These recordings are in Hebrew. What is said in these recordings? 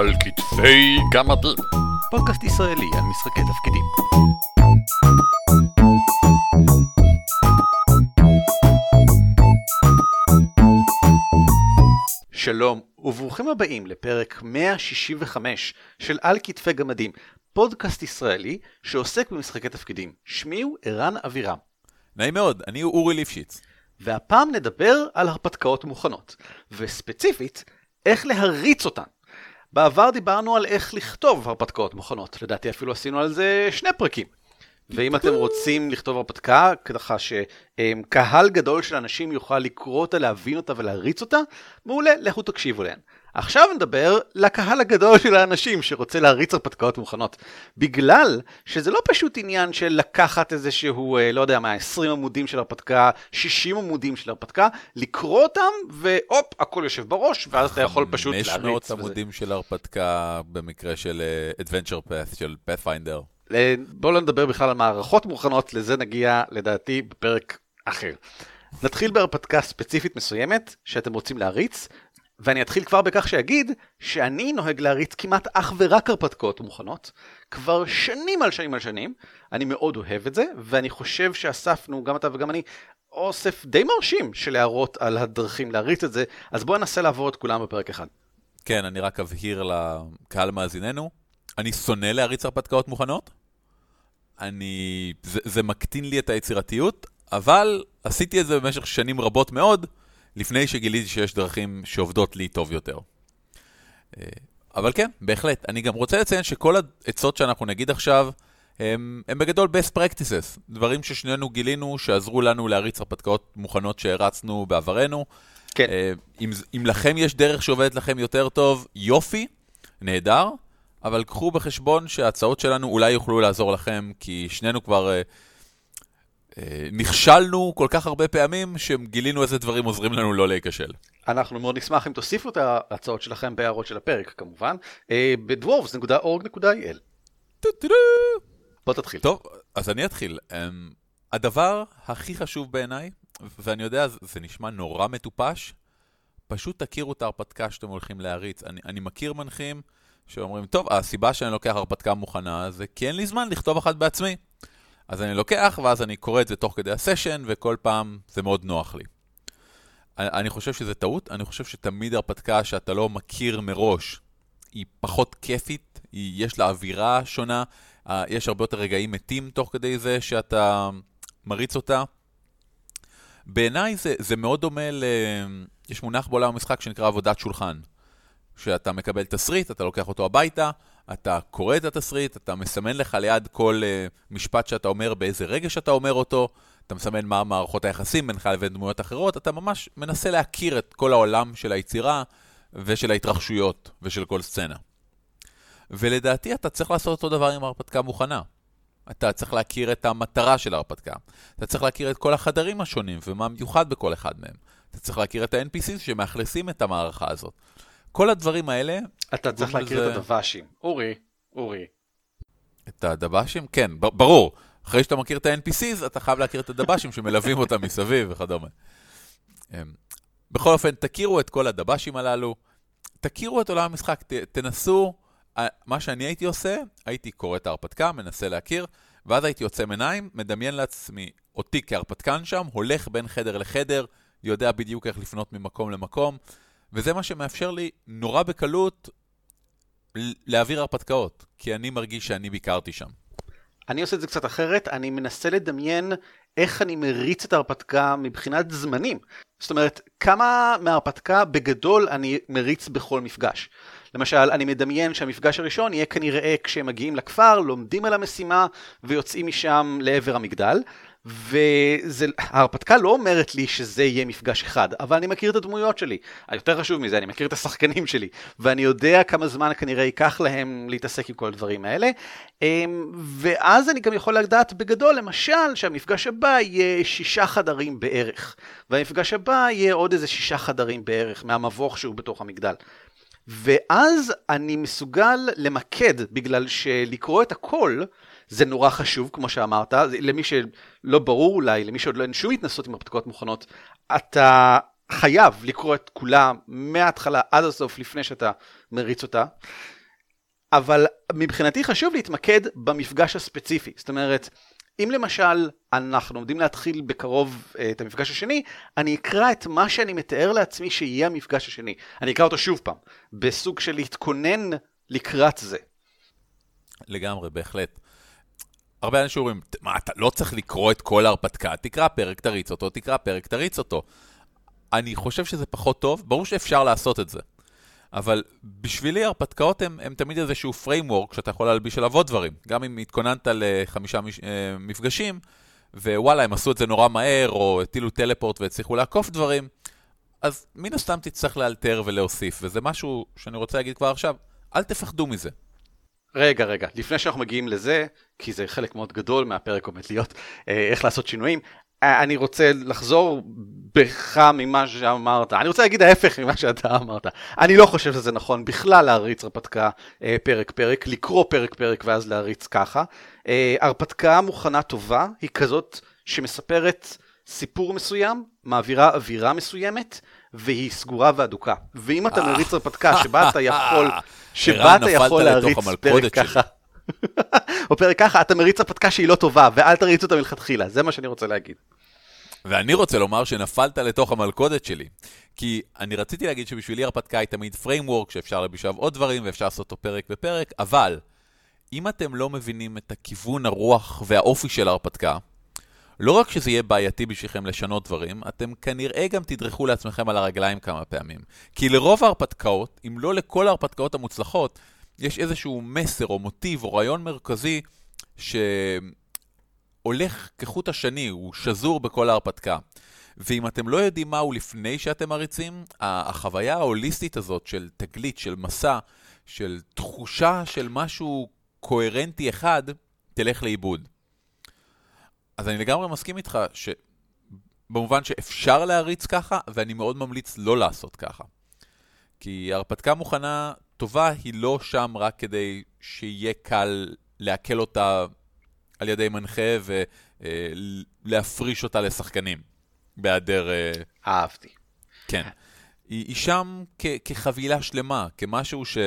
על כתפי גמדים. פודקאסט ישראלי על משחקי תפקידים. שלום וברוכים הבאים לפרק 165 של על כתפי גמדים, פודקאסט ישראלי שעוסק במשחקי תפקידים. שמי הוא ערן אבירם. נעים מאוד, אני אורי ליפשיץ. והפעם נדבר על הרפתקאות מוכנות, וספציפית, איך להריץ אותן. בעבר דיברנו על איך לכתוב הרפתקאות מוכנות, לדעתי אפילו עשינו על זה שני פרקים. ואם אתם רוצים לכתוב הרפתקה, ככה שקהל גדול של אנשים יוכל לקרוא אותה, להבין אותה ולהריץ אותה, מעולה, לכו תקשיבו להן. עכשיו נדבר לקהל הגדול של האנשים שרוצה להריץ הרפתקאות מוכנות. בגלל שזה לא פשוט עניין של לקחת איזה שהוא, אה, לא יודע מה, 20 עמודים של הרפתקה, 60 עמודים של הרפתקה, לקרוא אותם, והופ, הכל יושב בראש, ואז אתה יכול פשוט להריץ. 500 עמודים של הרפתקה במקרה של uh, Adventure Path, של Pathfinder. בואו לא נדבר בכלל על מערכות מוכנות, לזה נגיע לדעתי בפרק אחר. נתחיל בהרפתקה ספציפית מסוימת שאתם רוצים להריץ, ואני אתחיל כבר בכך שאגיד שאני נוהג להריץ כמעט אך ורק הרפתקאות מוכנות, כבר שנים על שנים על שנים, אני מאוד אוהב את זה, ואני חושב שאספנו, גם אתה וגם אני, אוסף די מרשים של הערות על הדרכים להריץ את זה, אז בואו ננסה לעבור את כולם בפרק אחד. כן, אני רק אבהיר לקהל מאזיננו, אני שונא להריץ הרפתקאות מוכנות, אני... זה, זה מקטין לי את היצירתיות, אבל עשיתי את זה במשך שנים רבות מאוד, לפני שגיליתי שיש דרכים שעובדות לי טוב יותר. אה, אבל כן, בהחלט. אני גם רוצה לציין שכל העצות שאנחנו נגיד עכשיו, הם, הם בגדול best practices, דברים ששנינו גילינו שעזרו לנו להריץ הרפתקאות מוכנות שהרצנו בעברנו. כן. אה, אם, אם לכם יש דרך שעובדת לכם יותר טוב, יופי, נהדר, אבל קחו בחשבון שההצעות שלנו אולי יוכלו לעזור לכם, כי שנינו כבר אה, אה, נכשלנו כל כך הרבה פעמים, שגילינו איזה דברים עוזרים לנו לא להיכשל. אנחנו מאוד נשמח אם תוסיפו את ההצעות שלכם בהערות של הפרק כמובן, אה, בדוורבס.org.il. בוא תתחיל. טוב, אז אני אתחיל. Um, הדבר הכי חשוב בעיניי, ואני יודע, זה נשמע נורא מטופש, פשוט תכירו את ההרפתקה שאתם הולכים להריץ. אני, אני מכיר מנחים שאומרים, טוב, הסיבה שאני לוקח הרפתקה מוכנה זה כי אין לי זמן לכתוב אחת בעצמי. אז אני לוקח, ואז אני קורא את זה תוך כדי הסשן, וכל פעם זה מאוד נוח לי. אני חושב שזה טעות, אני חושב שתמיד הרפתקה שאתה לא מכיר מראש, היא פחות כיפית, היא, יש לה אווירה שונה, יש הרבה יותר רגעים מתים תוך כדי זה שאתה מריץ אותה. בעיניי זה, זה מאוד דומה ל... יש מונח בעולם המשחק שנקרא עבודת שולחן. שאתה מקבל תסריט, אתה לוקח אותו הביתה, אתה קורא את התסריט, אתה מסמן לך ליד כל uh, משפט שאתה אומר, באיזה רגע שאתה אומר אותו, אתה מסמן מה מערכות היחסים בינך לבין דמויות אחרות, אתה ממש מנסה להכיר את כל העולם של היצירה ושל ההתרחשויות ושל כל סצנה. ולדעתי אתה צריך לעשות אותו דבר עם ההרפתקה מוכנה. אתה צריך להכיר את המטרה של ההרפתקה. אתה צריך להכיר את כל החדרים השונים ומה מיוחד בכל אחד מהם. אתה צריך להכיר את ה-NPCs שמאכלסים את המערכה הזאת. כל הדברים האלה... אתה צריך להכיר לזה... את הדב"שים. אורי, אורי. את הדב"שים? כן, ברור. אחרי שאתה מכיר את ה-NPCs, אתה חייב להכיר את הדב"שים שמלווים אותם מסביב וכדומה. אמ, בכל אופן, תכירו את כל הדב"שים הללו, תכירו את עולם המשחק, ת, תנסו, מה שאני הייתי עושה, הייתי קורא את ההרפתקה, מנסה להכיר, ואז הייתי עוצם עיניים, מדמיין לעצמי אותי כהרפתקן שם, הולך בין חדר לחדר, יודע בדיוק איך לפנות ממקום למקום, וזה מה שמאפשר לי נורא בקלות להעביר הרפתקאות, כי אני מרגיש שאני ביקרתי שם. אני עושה את זה קצת אחרת, אני מנסה לדמיין איך אני מריץ את ההרפתקה מבחינת זמנים. זאת אומרת, כמה מההרפתקה בגדול אני מריץ בכל מפגש. למשל, אני מדמיין שהמפגש הראשון יהיה כנראה כשהם מגיעים לכפר, לומדים על המשימה ויוצאים משם לעבר המגדל. וההרפתקה לא אומרת לי שזה יהיה מפגש אחד, אבל אני מכיר את הדמויות שלי. היותר חשוב מזה, אני מכיר את השחקנים שלי, ואני יודע כמה זמן כנראה ייקח להם להתעסק עם כל הדברים האלה. אמ, ואז אני גם יכול לדעת בגדול, למשל, שהמפגש הבא יהיה שישה חדרים בערך, והמפגש הבא יהיה עוד איזה שישה חדרים בערך מהמבוך שהוא בתוך המגדל. ואז אני מסוגל למקד, בגלל שלקרוא את הכל, זה נורא חשוב, כמו שאמרת, למי שלא ברור אולי, למי שעוד לא אין שום התנסות עם הרפתקאות מוכנות, אתה חייב לקרוא את כולה מההתחלה עד הסוף לפני שאתה מריץ אותה. אבל מבחינתי חשוב להתמקד במפגש הספציפי. זאת אומרת, אם למשל אנחנו עומדים להתחיל בקרוב אה, את המפגש השני, אני אקרא את מה שאני מתאר לעצמי שיהיה המפגש השני. אני אקרא אותו שוב פעם, בסוג של להתכונן לקראת זה. לגמרי, בהחלט. הרבה אנשים אומרים, מה, אתה לא צריך לקרוא את כל ההרפתקה, תקרא פרק, תריץ אותו, תקרא פרק, תריץ אותו. אני חושב שזה פחות טוב, ברור שאפשר לעשות את זה. אבל בשבילי הרפתקאות הן תמיד איזשהו framework שאתה יכול להלביש עליו עוד דברים. גם אם התכוננת לחמישה מש, אה, מפגשים, ווואלה, הם עשו את זה נורא מהר, או הטילו טלפורט והצליחו לעקוף דברים, אז מן הסתם תצטרך לאלתר ולהוסיף, וזה משהו שאני רוצה להגיד כבר עכשיו, אל תפחדו מזה. רגע, רגע, לפני שאנחנו מגיעים לזה, כי זה חלק מאוד גדול מהפרק עומד להיות, אה, איך לעשות שינויים, אה, אני רוצה לחזור בך ממה שאמרת, אני רוצה להגיד ההפך ממה שאתה אמרת. אני לא חושב שזה נכון בכלל להריץ הרפתקה אה, פרק פרק, לקרוא פרק פרק ואז להריץ ככה. הרפתקה מוכנה טובה היא כזאת שמספרת סיפור מסוים, מעבירה אווירה מסוימת, והיא סגורה ואדוקה. ואם אתה מריץ הרפתקה שבה אתה יכול, שבה אתה יכול להריץ פרק ככה. או פרק ככה, אתה מריץ הרפתקה שהיא לא טובה, ואל תריץ אותה מלכתחילה, זה מה שאני רוצה להגיד. ואני רוצה לומר שנפלת לתוך המלכודת שלי. כי אני רציתי להגיד שבשבילי הרפתקה היא תמיד framework, שאפשר להבישב עוד דברים ואפשר לעשות אותו פרק בפרק, אבל אם אתם לא מבינים את הכיוון, הרוח והאופי של ההרפתקה, לא רק שזה יהיה בעייתי בשבילכם לשנות דברים, אתם כנראה גם תדרכו לעצמכם על הרגליים כמה פעמים. כי לרוב ההרפתקאות, אם לא לכל ההרפתקאות המוצלחות, יש איזשהו מסר או מוטיב או רעיון מרכזי שהולך כחוט השני, הוא שזור בכל ההרפתקה. ואם אתם לא יודעים מהו לפני שאתם מריצים, החוויה ההוליסטית הזאת של תגלית, של מסע, של תחושה של משהו קוהרנטי אחד, תלך לאיבוד. אז אני לגמרי מסכים איתך, ש... במובן שאפשר להריץ ככה, ואני מאוד ממליץ לא לעשות ככה. כי הרפתקה מוכנה טובה היא לא שם רק כדי שיהיה קל לעכל אותה על ידי מנחה ולהפריש אותה לשחקנים, בהיעדר... אה, אהבתי. כן. היא, היא שם כ- כחבילה שלמה, כמשהו ש...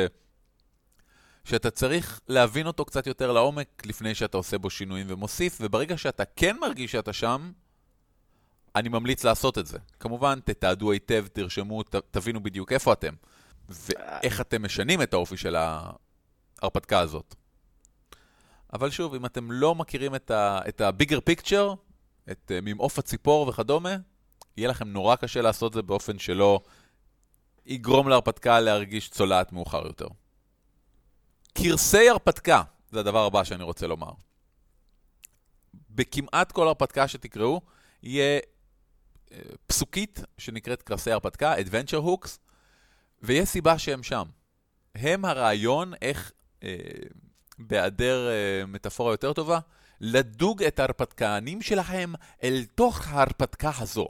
שאתה צריך להבין אותו קצת יותר לעומק לפני שאתה עושה בו שינויים ומוסיף, וברגע שאתה כן מרגיש שאתה שם, אני ממליץ לעשות את זה. כמובן, תתעדו היטב, תרשמו, ת, תבינו בדיוק איפה אתם, ואיך אתם משנים את האופי של ההרפתקה הזאת. אבל שוב, אם אתם לא מכירים את ה-bigger picture, את uh, ממעוף הציפור וכדומה, יהיה לכם נורא קשה לעשות זה באופן שלא יגרום להרפתקה להרגיש צולעת מאוחר יותר. קרסי הרפתקה, זה הדבר הבא שאני רוצה לומר. בכמעט כל הרפתקה שתקראו, יהיה אה, פסוקית שנקראת קרסי הרפתקה, Adventure Hooks, ויש סיבה שהם שם. הם הרעיון איך, אה, בהיעדר אה, מטאפורה יותר טובה, לדוג את ההרפתקנים שלהם אל תוך ההרפתקה הזו.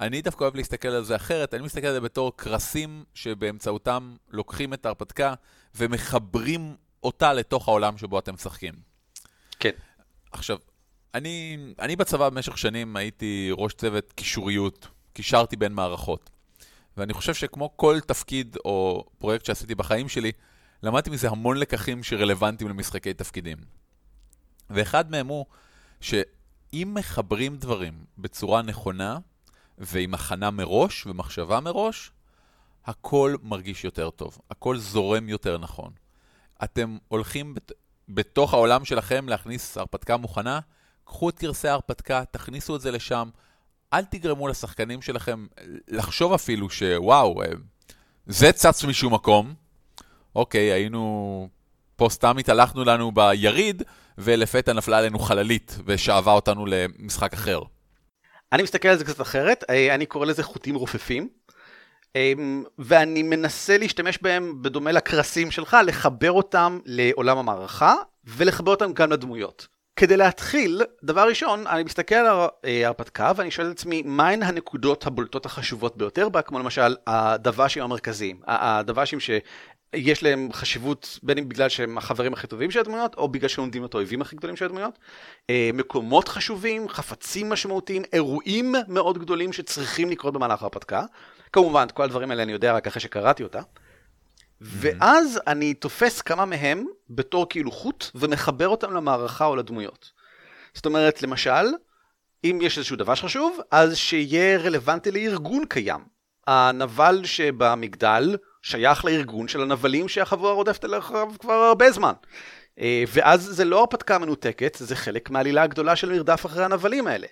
אני דווקא אוהב להסתכל על זה אחרת, אני מסתכל על זה בתור קרסים שבאמצעותם לוקחים את ההרפתקה ומחברים אותה לתוך העולם שבו אתם משחקים. כן. עכשיו, אני, אני בצבא במשך שנים הייתי ראש צוות קישוריות, קישרתי בין מערכות. ואני חושב שכמו כל תפקיד או פרויקט שעשיתי בחיים שלי, למדתי מזה המון לקחים שרלוונטיים למשחקי תפקידים. ואחד מהם הוא שאם מחברים דברים בצורה נכונה, ועם הכנה מראש ומחשבה מראש, הכל מרגיש יותר טוב, הכל זורם יותר נכון. אתם הולכים בת... בתוך העולם שלכם להכניס הרפתקה מוכנה, קחו את גרסי ההרפתקה, תכניסו את זה לשם, אל תגרמו לשחקנים שלכם לחשוב אפילו שוואו, אה, זה צץ משום מקום. אוקיי, היינו... פה סתם התהלכנו לנו ביריד, ולפתע נפלה עלינו חללית ושאבה אותנו למשחק אחר. אני מסתכל על זה קצת אחרת, אה, אני קורא לזה חוטים רופפים, ואני מנסה להשתמש בהם בדומה לקרסים שלך, לחבר אותם לעולם המערכה, ולחבר אותם גם לדמויות. כדי להתחיל, דבר ראשון, אני מסתכל על ההרפתקה ואני שואל את עצמי, מהן הנקודות הבולטות החשובות ביותר בה, כמו למשל הדוושים המרכזיים, הדוושים ש... יש להם חשיבות בין אם בגלל שהם החברים הכי טובים של הדמויות, או בגלל שהם עומדים את האויבים הכי גדולים של הדמויות. אה, מקומות חשובים, חפצים משמעותיים, אירועים מאוד גדולים שצריכים לקרות במהלך ההרפתקה. כמובן, את כל הדברים האלה אני יודע רק אחרי שקראתי אותה. ואז אני תופס כמה מהם בתור כאילו חוט, ומחבר אותם למערכה או לדמויות. זאת אומרת, למשל, אם יש איזשהו דבר חשוב, אז שיהיה רלוונטי לארגון קיים. הנבל שבמגדל שייך לארגון של הנבלים שהחבורה רודפת אליו כבר הרבה זמן. אה, ואז זה לא הרפתקה מנותקת, זה חלק מהעלילה הגדולה של מרדף אחרי הנבלים האלה.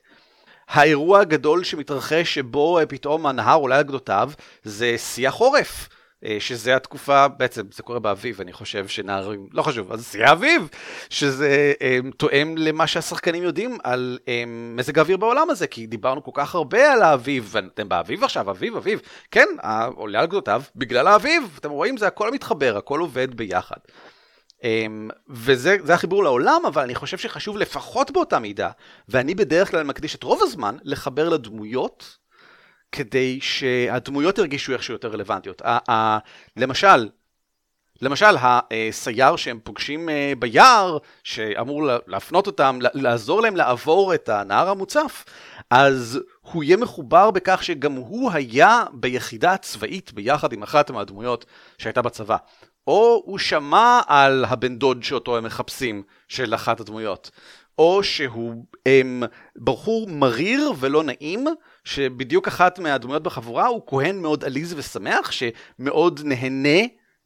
האירוע הגדול שמתרחש שבו אה, פתאום הנהר עולה על גדותיו זה שיא החורף. אה, שזה התקופה, בעצם זה קורה באביב, אני חושב שנערים, לא חשוב, אז שיא האביב, שזה um, תואם למה שהשחקנים יודעים על um, מזג האוויר בעולם הזה, כי דיברנו כל כך הרבה על האביב, ואתם באביב עכשיו, אביב, אביב, כן, עולה על גדותיו בגלל האביב, אתם רואים, זה הכל מתחבר, הכל עובד ביחד. Um, וזה החיבור לעולם, אבל אני חושב שחשוב לפחות באותה מידה, ואני בדרך כלל מקדיש את רוב הזמן לחבר לדמויות כדי שהדמויות ירגישו איכשהו יותר רלוונטיות. למשל, למשל, הסייר שהם פוגשים אה, ביער, שאמור להפנות אותם, לעזור להם לעבור את הנהר המוצף, אז הוא יהיה מחובר בכך שגם הוא היה ביחידה הצבאית ביחד עם אחת מהדמויות שהייתה בצבא. או הוא שמע על הבן דוד שאותו הם מחפשים, של אחת הדמויות. או שהוא הם, בחור מריר ולא נעים, שבדיוק אחת מהדמויות בחבורה הוא כהן מאוד עליז ושמח, שמאוד נהנה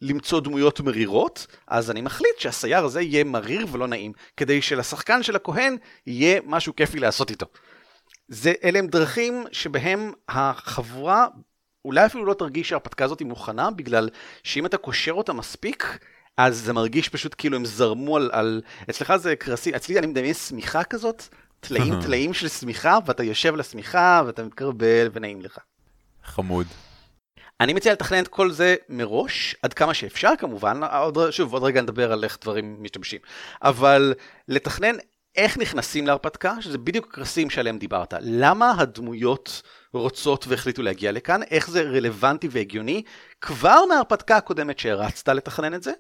למצוא דמויות מרירות, אז אני מחליט שהסייר הזה יהיה מריר ולא נעים, כדי שלשחקן של הכהן יהיה משהו כיפי לעשות איתו. זה, אלה הם דרכים שבהם החבורה אולי אפילו לא תרגיש שההרפתקה הזאת היא מוכנה, בגלל שאם אתה קושר אותה מספיק, אז זה מרגיש פשוט כאילו הם זרמו על... על... אצלך זה קרסי, אצלי אני מדמיין שמיכה כזאת, טלאים טלאים של שמיכה, ואתה יושב על השמיכה ואתה מתקרבל ונעים לך. חמוד. אני מציע לתכנן את כל זה מראש, עד כמה שאפשר כמובן, עוד, שוב, עוד רגע נדבר על איך דברים משתמשים, אבל לתכנן איך נכנסים להרפתקה, שזה בדיוק הקרסים שעליהם דיברת. למה הדמויות רוצות והחליטו להגיע לכאן, איך זה רלוונטי והגיוני, כבר מההרפתקה הקודמת שהרצת לתכנן את זה,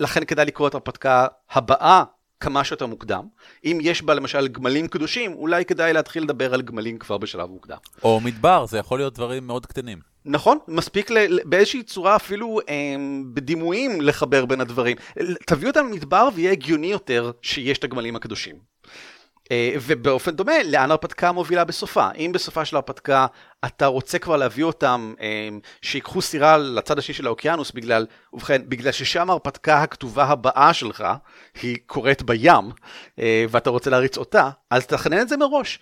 לכן כדאי לקרוא את ההרפתקה הבאה כמה שיותר מוקדם. אם יש בה למשל גמלים קדושים, אולי כדאי להתחיל לדבר על גמלים כבר בשלב מוקדם. או מדבר, זה יכול להיות דברים מאוד קטנים. נכון, מספיק ל, באיזושהי צורה אפילו אה, בדימויים לחבר בין הדברים. תביאו אותם למדבר ויהיה הגיוני יותר שיש את הגמלים הקדושים. אה, ובאופן דומה, לאן ההרפתקה מובילה בסופה. אם בסופה של ההרפתקה אתה רוצה כבר להביא אותם, אה, שיקחו סירה לצד השני של האוקיינוס, בגלל, ובכן, בגלל ששם ההרפתקה הכתובה הבאה שלך, היא קורית בים, אה, ואתה רוצה להריץ אותה, אז תכנן את זה מראש.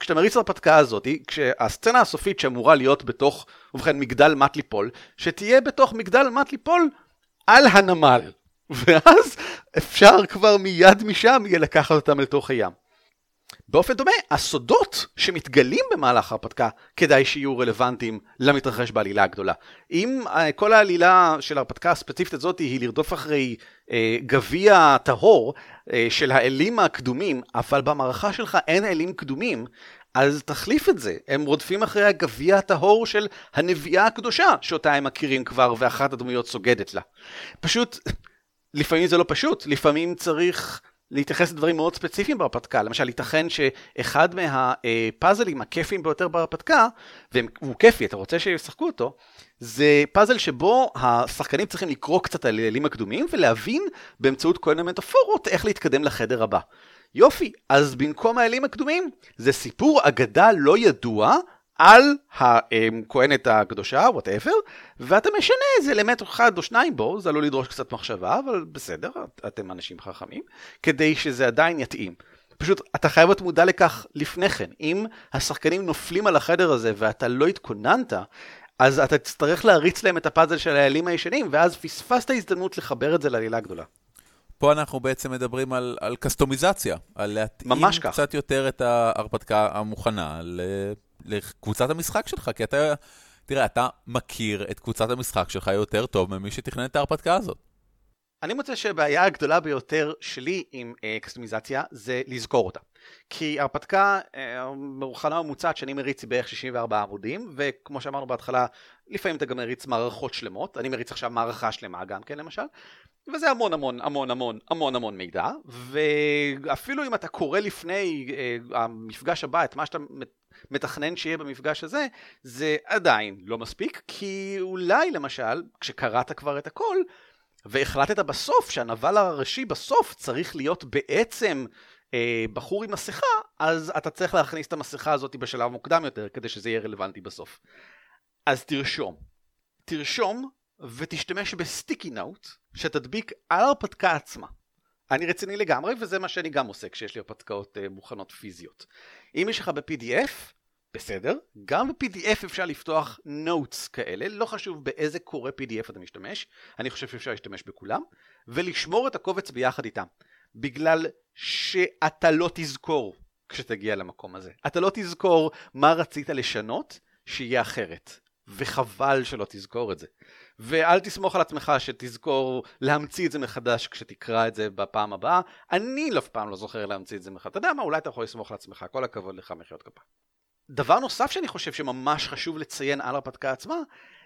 כשאתה מריץ את ההרפתקה הזאת, כשהסצנה הסופית שאמורה להיות בתוך, ובכן, מגדל מט ליפול, שתהיה בתוך מגדל מט ליפול על הנמל. ואז אפשר כבר מיד משם יהיה לקחת אותם לתוך הים. באופן דומה, הסודות שמתגלים במהלך ההרפתקה כדאי שיהיו רלוונטיים למתרחש בעלילה הגדולה. אם uh, כל העלילה של ההרפתקה הספציפית הזאת היא לרדוף אחרי uh, גביע טהור uh, של האלים הקדומים, אבל במערכה שלך אין אלים קדומים, אז תחליף את זה, הם רודפים אחרי הגביע הטהור של הנביאה הקדושה, שאותה הם מכירים כבר ואחת הדמויות סוגדת לה. פשוט, לפעמים זה לא פשוט, לפעמים צריך... להתייחס לדברים מאוד ספציפיים בהרפתקה. למשל, ייתכן שאחד מהפאזלים הכיפיים ביותר בהרפתקה, והוא כיפי, אתה רוצה שישחקו אותו, זה פאזל שבו השחקנים צריכים לקרוא קצת על אלים הקדומים ולהבין באמצעות כל מיני מטאפורות איך להתקדם לחדר הבא. יופי, אז במקום האלים הקדומים, זה סיפור אגדה לא ידוע על הכהנת הקדושה, whatever, ואתה משנה איזה אלמנט אחד או שניים בו, זה עלול לדרוש קצת מחשבה, אבל בסדר, אתם אנשים חכמים, כדי שזה עדיין יתאים. פשוט, אתה חייב להיות מודע לכך לפני כן. אם השחקנים נופלים על החדר הזה ואתה לא התכוננת, אז אתה תצטרך להריץ להם את הפאזל של האלים הישנים, ואז פספסת הזדמנות לחבר את זה לעלילה גדולה. פה אנחנו בעצם מדברים על, על קסטומיזציה, על להתאים קצת יותר את ההרפתקה המוכנה לקבוצת המשחק שלך, כי אתה, תראה, אתה מכיר את קבוצת המשחק שלך יותר טוב ממי שתכנן את ההרפתקה הזאת. אני מוצא שהבעיה הגדולה ביותר שלי עם אה, קסטומיזציה זה לזכור אותה. כי הרפתקה אה, מוכנה ממוצעת שאני מריץ בערך 64 עמודים, וכמו שאמרנו בהתחלה, לפעמים אתה גם מריץ מערכות שלמות, אני מריץ עכשיו מערכה שלמה גם כן למשל, וזה המון המון המון המון המון המון מידע, ואפילו אם אתה קורא לפני אה, המפגש הבא את מה שאתה מתכנן שיהיה במפגש הזה, זה עדיין לא מספיק, כי אולי למשל, כשקראת כבר את הכל, והחלטת בסוף שהנבל הראשי בסוף צריך להיות בעצם אה, בחור עם מסכה, אז אתה צריך להכניס את המסכה הזאת בשלב מוקדם יותר כדי שזה יהיה רלוונטי בסוף. אז תרשום. תרשום ותשתמש בסטיקי נאוט שתדביק על ההרפתקה עצמה. אני רציני לגמרי וזה מה שאני גם עושה כשיש לי הרפתקאות אה, מוכנות פיזיות. אם יש לך ב-PDF, בסדר, גם ב-PDF אפשר לפתוח notes כאלה, לא חשוב באיזה קורא PDF אתה משתמש, אני חושב שאפשר להשתמש בכולם, ולשמור את הקובץ ביחד איתם. בגלל שאתה לא תזכור כשתגיע למקום הזה. אתה לא תזכור מה רצית לשנות שיהיה אחרת. וחבל שלא תזכור את זה. ואל תסמוך על עצמך שתזכור להמציא את זה מחדש כשתקרא את זה בפעם הבאה. אני אף פעם לא זוכר להמציא את זה מחדש. אתה יודע מה, אולי אתה יכול לסמוך על עצמך, כל הכבוד לך מחיאות כפיים. דבר נוסף שאני חושב שממש חשוב לציין על הרפתקה עצמה,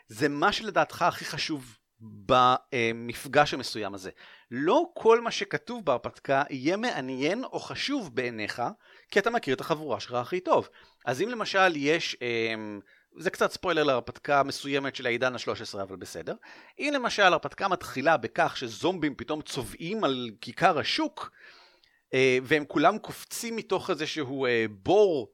זה מה שלדעתך הכי חשוב במפגש המסוים הזה. לא כל מה שכתוב בהרפתקה יהיה מעניין או חשוב בעיניך, כי אתה מכיר את החבורה שלך הכי טוב. אז אם למשל יש, אמ, זה קצת ספוילר להרפתקה מסוימת של העידן ה-13, אבל בסדר. אם למשל הרפתקה מתחילה בכך שזומבים פתאום צובעים על כיכר השוק, אה, והם כולם קופצים מתוך איזשהו אה, בור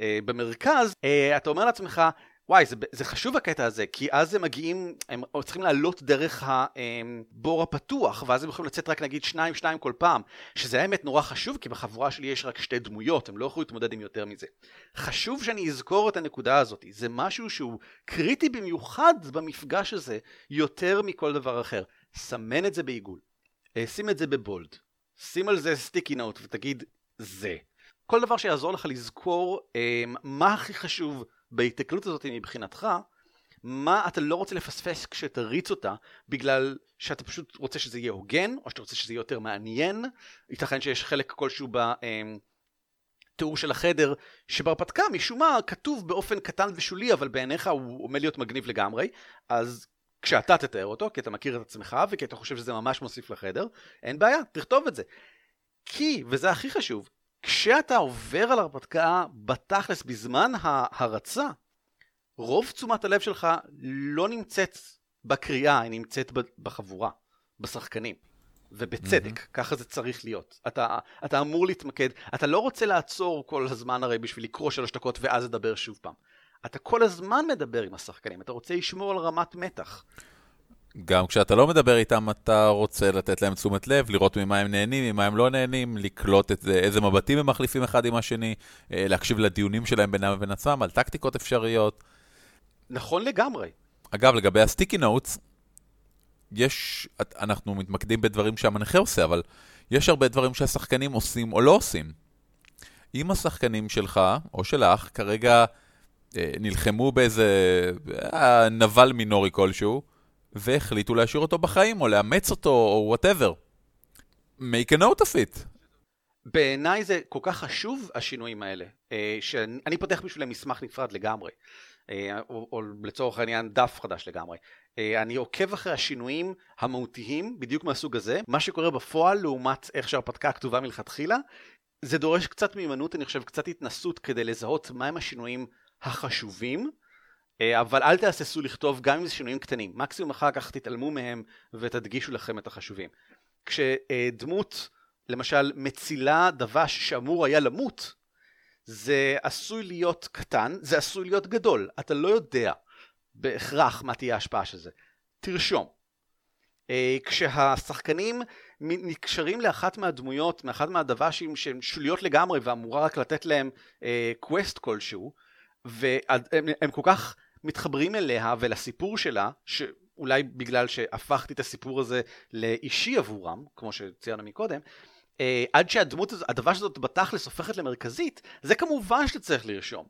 אה, במרכז, אתה אומר לעצמך, וואי, זה, זה חשוב הקטע הזה, כי אז הם מגיעים, הם צריכים לעלות דרך הבור הפתוח, ואז הם יכולים לצאת רק נגיד שניים שניים כל פעם, שזה האמת נורא חשוב, כי בחבורה שלי יש רק שתי דמויות, הם לא יכולים להתמודד עם יותר מזה. חשוב שאני אזכור את הנקודה הזאת, זה משהו שהוא קריטי במיוחד במפגש הזה, יותר מכל דבר אחר. סמן את זה בעיגול, שים את זה בבולד, שים על זה סטיקי נוט ותגיד זה. כל דבר שיעזור לך לזכור אה, מה הכי חשוב בהתקלות הזאת מבחינתך, מה אתה לא רוצה לפספס כשתריץ אותה, בגלל שאתה פשוט רוצה שזה יהיה הוגן, או שאתה רוצה שזה יהיה יותר מעניין, ייתכן שיש חלק כלשהו בתיאור של החדר, שבהרפתקה משום מה כתוב באופן קטן ושולי, אבל בעיניך הוא עומד להיות מגניב לגמרי, אז כשאתה תתאר אותו, כי אתה מכיר את עצמך וכי אתה חושב שזה ממש מוסיף לחדר, אין בעיה, תכתוב את זה. כי, וזה הכי חשוב, כשאתה עובר על הרפתקה בתכלס בזמן ההרצה, רוב תשומת הלב שלך לא נמצאת בקריאה, היא נמצאת בחבורה, בשחקנים. ובצדק, mm-hmm. ככה זה צריך להיות. אתה, אתה אמור להתמקד, אתה לא רוצה לעצור כל הזמן הרי בשביל לקרוא שלוש דקות ואז לדבר שוב פעם. אתה כל הזמן מדבר עם השחקנים, אתה רוצה לשמור על רמת מתח. גם כשאתה לא מדבר איתם, אתה רוצה לתת להם תשומת לב, לראות ממה הם נהנים, ממה הם לא נהנים, לקלוט את זה, איזה מבטים הם מחליפים אחד עם השני, אה, להקשיב לדיונים שלהם בינם ובין עצמם, על טקטיקות אפשריות. נכון לגמרי. אגב, לגבי ה sticky notes, יש, אנחנו מתמקדים בדברים שהמנחה עושה, אבל יש הרבה דברים שהשחקנים עושים או לא עושים. אם השחקנים שלך, או שלך, כרגע אה, נלחמו באיזה אה, נבל מינורי כלשהו, והחליטו להשאיר אותו בחיים, או לאמץ אותו, או whatever. make a note of it. בעיניי זה כל כך חשוב, השינויים האלה, אה, שאני פותח בשבילם מסמך נפרד לגמרי, אה, או, או לצורך העניין דף חדש לגמרי. אה, אני עוקב אחרי השינויים המהותיים, בדיוק מהסוג הזה, מה שקורה בפועל לעומת איך שהרפתקה כתובה מלכתחילה, זה דורש קצת מיומנות, אני חושב, קצת התנסות כדי לזהות מהם השינויים החשובים, אבל אל תהססו לכתוב גם אם זה שינויים קטנים, מקסימום אחר כך תתעלמו מהם ותדגישו לכם את החשובים. כשדמות למשל מצילה דבש שאמור היה למות, זה עשוי להיות קטן, זה עשוי להיות גדול, אתה לא יודע בהכרח מה תהיה ההשפעה של זה. תרשום. אה, כשהשחקנים נקשרים לאחת מהדמויות, מאחת מהדבשים שהן שוליות לגמרי ואמורה רק לתת להם קווסט אה, כלשהו, והם כל כך מתחברים אליה ולסיפור שלה, שאולי בגלל שהפכתי את הסיפור הזה לאישי עבורם, כמו שציינו מקודם, אה, עד שהדמות הזאת, הדבר הזאת בתכלס הופכת למרכזית, זה כמובן שאתה צריך לרשום.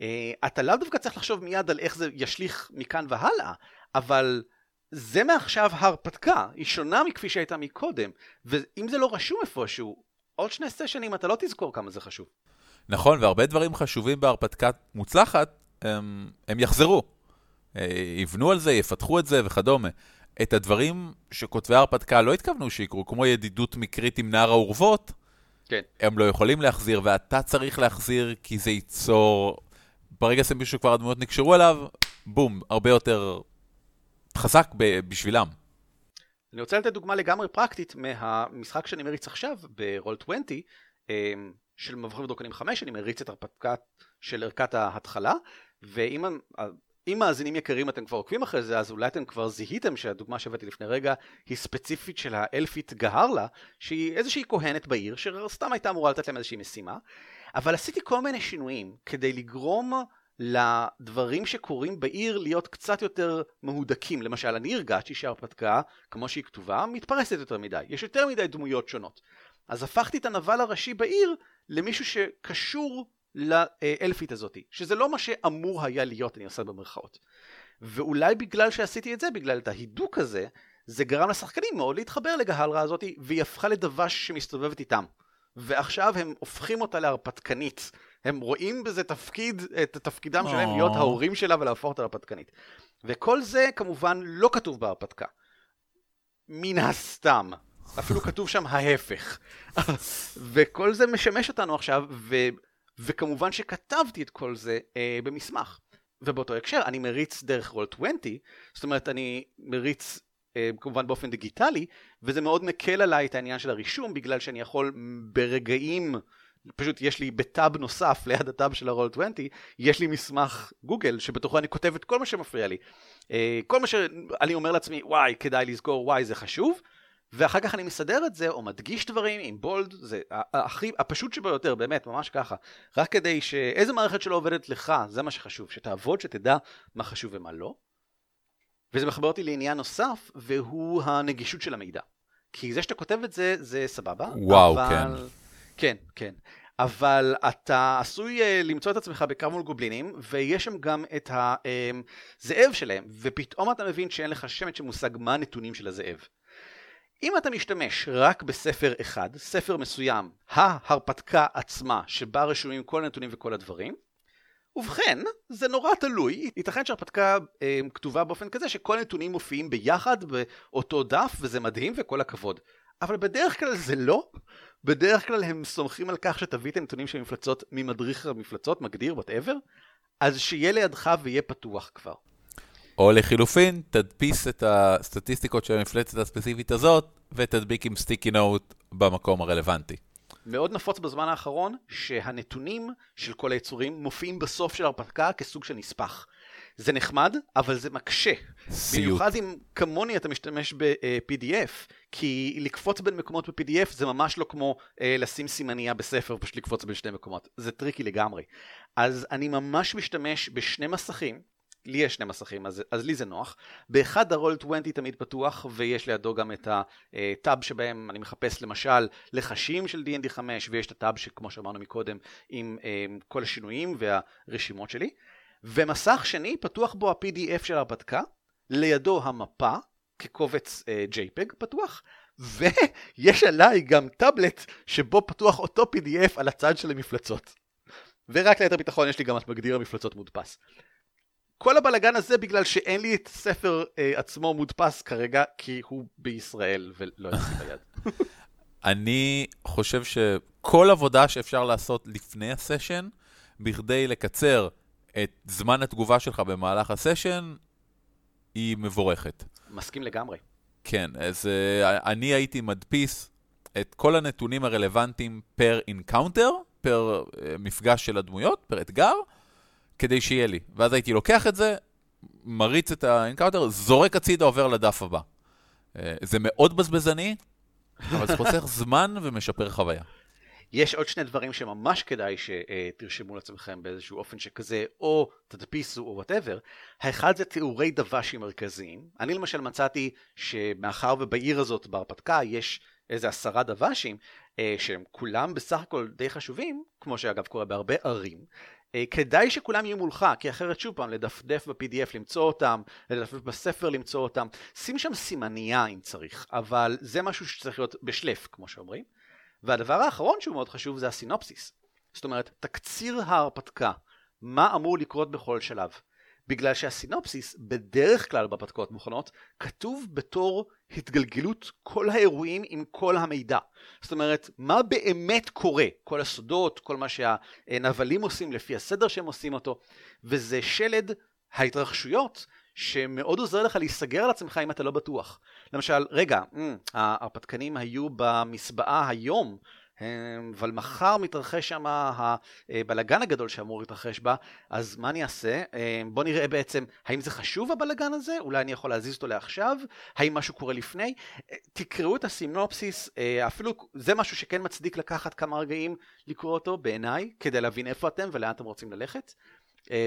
אה, אתה לאו דווקא צריך לחשוב מיד על איך זה ישליך מכאן והלאה, אבל זה מעכשיו הרפתקה, היא שונה מכפי שהייתה מקודם, ואם זה לא רשום איפשהו, עוד שני סשנים אתה לא תזכור כמה זה חשוב. נכון, והרבה דברים חשובים בהרפתקה מוצלחת, הם, הם יחזרו. אה, יבנו על זה, יפתחו את זה וכדומה. את הדברים שכותבי ההרפתקה לא התכוונו שיקרו, כמו ידידות מקרית עם נער האורוות, כן. הם לא יכולים להחזיר, ואתה צריך להחזיר כי זה ייצור... ברגע שמישהו כבר הדמויות נקשרו אליו, בום, הרבה יותר חזק בשבילם. אני רוצה לתת דוגמה לגמרי פרקטית מהמשחק שאני מריץ עכשיו ברול 20 אמ, של מבחרים ודרקונים 5, אני מריץ את הרפתקה של ערכת ההתחלה, ואם אם מאזינים יקרים אתם כבר עוקבים אחרי זה, אז אולי אתם כבר זיהיתם שהדוגמה שהבאתי לפני רגע היא ספציפית של האלפית גהרלה, שהיא איזושהי כהנת בעיר, שסתם הייתה אמורה לתת להם איזושהי משימה, אבל עשיתי כל מיני שינויים כדי לגרום לדברים שקורים בעיר להיות קצת יותר מהודקים. למשל, אני הרגשתי שההרפתקה, כמו שהיא כתובה, מתפרסת יותר מדי. יש יותר מדי דמויות שונות. אז הפכתי את הנבל הראשי בעיר למישהו שקשור לאלפית הזאתי, שזה לא מה שאמור היה להיות, אני עושה במרכאות. ואולי בגלל שעשיתי את זה, בגלל את ההידוק הזה, זה גרם לשחקנים מאוד להתחבר לגהלרה הזאתי, והיא הפכה לדבש שמסתובבת איתם. ועכשיו הם הופכים אותה להרפתקנית. הם רואים בזה תפקיד, את תפקידם שלהם להיות ההורים שלה ולהפוך אותה להרפתקנית. וכל זה כמובן לא כתוב בהרפתקה. מן הסתם. אפילו כתוב שם ההפך. וכל זה משמש אותנו עכשיו. וכמובן שכתבתי את כל זה אה, במסמך. ובאותו הקשר אני מריץ דרך רול 20, זאת אומרת אני מריץ אה, כמובן באופן דיגיטלי, וזה מאוד מקל עליי את העניין של הרישום, בגלל שאני יכול ברגעים, פשוט יש לי בטאב נוסף ליד הטאב של הרול 20, יש לי מסמך גוגל שבתוכו אני כותב את כל מה שמפריע לי. אה, כל מה שאני אומר לעצמי, וואי, כדאי לזכור, וואי, זה חשוב. ואחר כך אני מסדר את זה, או מדגיש דברים עם בולד, זה הכי, הפשוט שביותר, באמת, ממש ככה. רק כדי שאיזה מערכת שלא עובדת לך, זה מה שחשוב, שתעבוד, שתדע מה חשוב ומה לא. וזה מחבר אותי לעניין נוסף, והוא הנגישות של המידע. כי זה שאתה כותב את זה, זה סבבה. וואו, אבל... כן. כן, כן. אבל אתה עשוי uh, למצוא את עצמך בקרב מול גובלינים, ויש שם גם את הזאב שלהם, ופתאום אתה מבין שאין לך שמץ של מושג מה הנתונים של הזאב. אם אתה משתמש רק בספר אחד, ספר מסוים, ההרפתקה עצמה, שבה רשומים כל הנתונים וכל הדברים, ובכן, זה נורא תלוי, ייתכן שהרפתקה אה, כתובה באופן כזה שכל הנתונים מופיעים ביחד באותו דף וזה מדהים וכל הכבוד. אבל בדרך כלל זה לא, בדרך כלל הם סומכים על כך שתביא את הנתונים של המפלצות ממדריך המפלצות, מגדיר, whatever, אז שיהיה לידך ויהיה פתוח כבר. או לחילופין, תדפיס את הסטטיסטיקות של המפלצת הספציפית הזאת, ותדביק עם sticky note במקום הרלוונטי. מאוד נפוץ בזמן האחרון שהנתונים של כל היצורים מופיעים בסוף של ההרפתקה כסוג של נספח. זה נחמד, אבל זה מקשה. סיוט. במיוחד אם כמוני אתה משתמש ב-PDF, כי לקפוץ בין מקומות ב-PDF זה ממש לא כמו אה, לשים סימנייה בספר ופשוט לקפוץ בין שני מקומות. זה tricky לגמרי. אז אני ממש משתמש בשני מסכים, לי יש שני מסכים, אז, אז לי זה נוח. באחד הרול 20 תמיד פתוח, ויש לידו גם את הטאב שבהם אני מחפש למשל לחשים של D&D 5, ויש את הטאב שכמו שאמרנו מקודם, עם אה, כל השינויים והרשימות שלי. ומסך שני פתוח בו ה-PDF של ההרפתקה, לידו המפה כקובץ אה, JPEG פתוח, ויש עליי גם טאבלט שבו פתוח אותו PDF על הצד של המפלצות. ורק ליתר ביטחון יש לי גם את מגדיר המפלצות מודפס. כל הבלגן הזה בגלל שאין לי את הספר אה, עצמו מודפס כרגע, כי הוא בישראל ולא אצלי ביד. אני חושב שכל עבודה שאפשר לעשות לפני הסשן, בכדי לקצר את זמן התגובה שלך במהלך הסשן, היא מבורכת. מסכים לגמרי. כן, אז אה, אני הייתי מדפיס את כל הנתונים הרלוונטיים פר encounter, פר אה, מפגש של הדמויות, פר אתגר, כדי שיהיה לי. ואז הייתי לוקח את זה, מריץ את ה encounter, זורק הצידה, עובר לדף הבא. אה, זה מאוד בזבזני, אבל זה חוסך זמן ומשפר חוויה. יש עוד שני דברים שממש כדאי שתרשמו לעצמכם באיזשהו אופן שכזה, או תדפיסו או whatever. האחד זה תיאורי דב"שים מרכזיים. אני למשל מצאתי שמאחר ובעיר הזאת בהרפתקה יש איזה עשרה דב"שים, אה, שהם כולם בסך הכל די חשובים, כמו שאגב קורה בהרבה ערים, כדאי שכולם יהיו מולך, כי אחרת שוב פעם, לדפדף ב-PDF למצוא אותם, לדפדף בספר למצוא אותם, שים שם סימנייה אם צריך, אבל זה משהו שצריך להיות בשלף, כמו שאומרים. והדבר האחרון שהוא מאוד חשוב זה הסינופסיס. זאת אומרת, תקציר ההרפתקה, מה אמור לקרות בכל שלב. בגלל שהסינופסיס בדרך כלל בהרפתקאות מוכנות כתוב בתור התגלגלות כל האירועים עם כל המידע. זאת אומרת, מה באמת קורה, כל הסודות, כל מה שהנבלים עושים לפי הסדר שהם עושים אותו, וזה שלד ההתרחשויות שמאוד עוזר לך להיסגר על עצמך אם אתה לא בטוח. למשל, רגע, ההרפתקנים היו במסבעה היום, אבל מחר מתרחש שם הבלגן הגדול שאמור להתרחש בה, אז מה אני אעשה? בוא נראה בעצם, האם זה חשוב הבלגן הזה? אולי אני יכול להזיז אותו לעכשיו? האם משהו קורה לפני? תקראו את הסינופסיס, אפילו זה משהו שכן מצדיק לקחת כמה רגעים לקרוא אותו בעיניי, כדי להבין איפה אתם ולאן אתם רוצים ללכת. אה,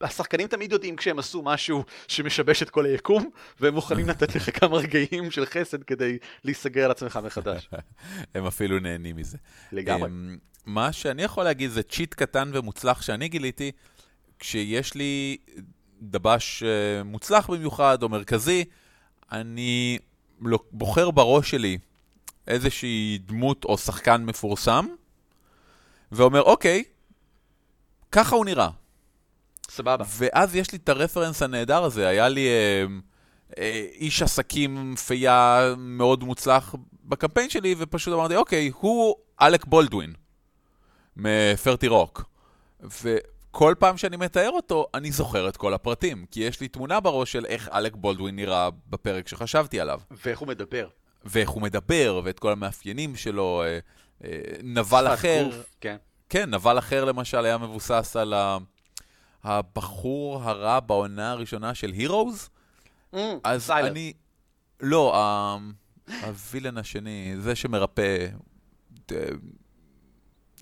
השחקנים תמיד יודעים כשהם עשו משהו שמשבש את כל היקום, והם מוכנים לתת לך כמה רגעים של חסד כדי להיסגר על עצמך מחדש. הם אפילו נהנים מזה. לגמרי. אמ, מה שאני יכול להגיד זה צ'יט קטן ומוצלח שאני גיליתי, כשיש לי דבש אה, מוצלח במיוחד או מרכזי, אני בוחר בראש שלי איזושהי דמות או שחקן מפורסם, ואומר, אוקיי, ככה הוא נראה. סבבה. ואז יש לי את הרפרנס הנהדר הזה, היה לי אה, אה, איש עסקים פייה מאוד מוצלח בקמפיין שלי, ופשוט אמרתי, אוקיי, הוא אלק בולדווין מפרטי רוק. וכל פעם שאני מתאר אותו, אני זוכר את כל הפרטים, כי יש לי תמונה בראש של איך אלק בולדווין נראה בפרק שחשבתי עליו. ואיך הוא מדבר. ואיך הוא מדבר, ואת כל המאפיינים שלו, אה, אה, נבל אחר. כן. כן, נבל אחר למשל היה מבוסס על ה... הבחור הרע בעונה הראשונה של הירוז. Mm, אז סיילר. אני... לא, ה... הווילן השני, זה שמרפא... אה,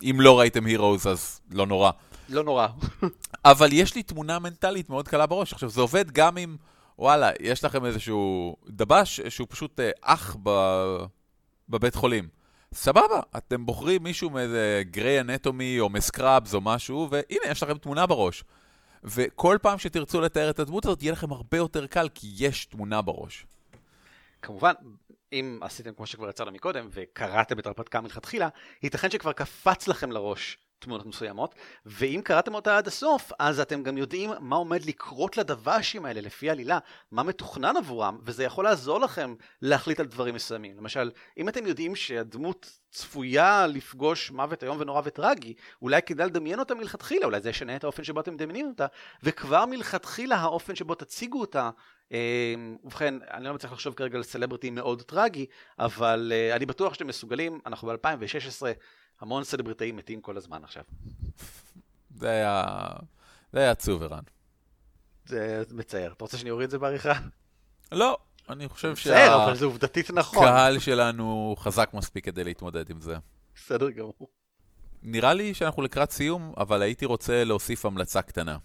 אם לא ראיתם הירוז, אז לא נורא. לא נורא. אבל יש לי תמונה מנטלית מאוד קלה בראש. עכשיו, זה עובד גם אם, וואלה, יש לכם איזשהו דבש שהוא פשוט אה, אח ב... בבית חולים. סבבה, אתם בוחרים מישהו מאיזה גריי אנטומי או מסקראבס או משהו, והנה, יש לכם תמונה בראש. וכל פעם שתרצו לתאר את הדמות הזאת, יהיה לכם הרבה יותר קל, כי יש תמונה בראש. כמובן, אם עשיתם כמו שכבר יצא לנו מקודם, וקראתם את ההרפתקה מלכתחילה, ייתכן שכבר קפץ לכם לראש תמונות מסוימות, ואם קראתם אותה עד הסוף, אז אתם גם יודעים מה עומד לקרות לדב"שים האלה לפי עלילה, מה מתוכנן עבורם, וזה יכול לעזור לכם להחליט על דברים מסוימים. למשל, אם אתם יודעים שהדמות צפויה לפגוש מוות איום ונורא וטרגי, אולי כדאי לדמיין אותה מלכתחילה, אולי זה ישנה את האופן שבו אתם מדמיינים אותה, וכבר מלכתחילה האופן שבו תציגו אותה אה, ובכן, אני לא מצליח לחשוב כרגע על סלבריטי מאוד טרגי, אבל uh, אני בטוח שאתם מסוגלים, אנחנו ב-2016, המון סלבריטאים מתים כל הזמן עכשיו. זה היה... זה היה עצוב, ערן. זה מצער. אתה רוצה שאני אוריד את זה בעריכה? לא, אני חושב מצער, אבל זה עובדתית נכון. שהקהל שלנו חזק מספיק כדי להתמודד עם זה. בסדר גמור. נראה לי שאנחנו לקראת סיום, אבל הייתי רוצה להוסיף המלצה קטנה.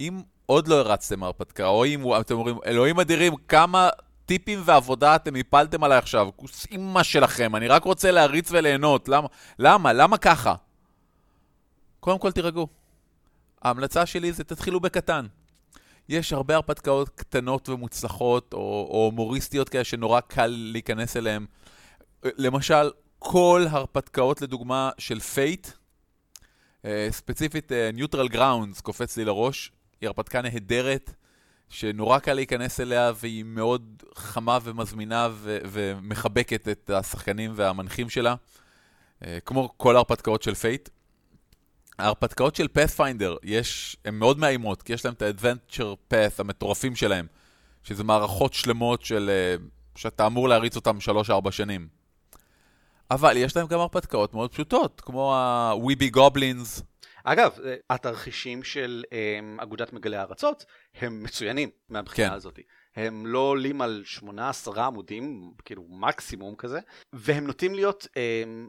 אם עוד לא הרצתם הרפתקה, או אם אתם אומרים, אלוהים אדירים, כמה טיפים ועבודה אתם הפלתם עליי עכשיו, כוס אימא שלכם, אני רק רוצה להריץ וליהנות, למה? למה? למה ככה? קודם כל תירגעו. ההמלצה שלי זה תתחילו בקטן. יש הרבה הרפתקאות קטנות ומוצלחות, או, או הומוריסטיות כאלה שנורא קל להיכנס אליהן. למשל, כל הרפתקאות לדוגמה של Fate, ספציפית Neutral Grounds קופץ לי לראש, היא הרפתקה נהדרת, שנורא קל להיכנס אליה, והיא מאוד חמה ומזמינה ו- ומחבקת את השחקנים והמנחים שלה, אה, כמו כל ההרפתקאות של פייט. ההרפתקאות של יש, הן מאוד מאיימות, כי יש להם את ה-Adventure Path המטורפים שלהם, שזה מערכות שלמות של, אה, שאתה אמור להריץ אותן 3-4 שנים. אבל יש להם גם הרפתקאות מאוד פשוטות, כמו ה-Weeby Goblins, אגב, התרחישים של um, אגודת מגלי הארצות הם מצוינים מהבחינה כן. הזאת. הם לא עולים על 8-10 עמודים, כאילו מקסימום כזה, והם נוטים להיות um,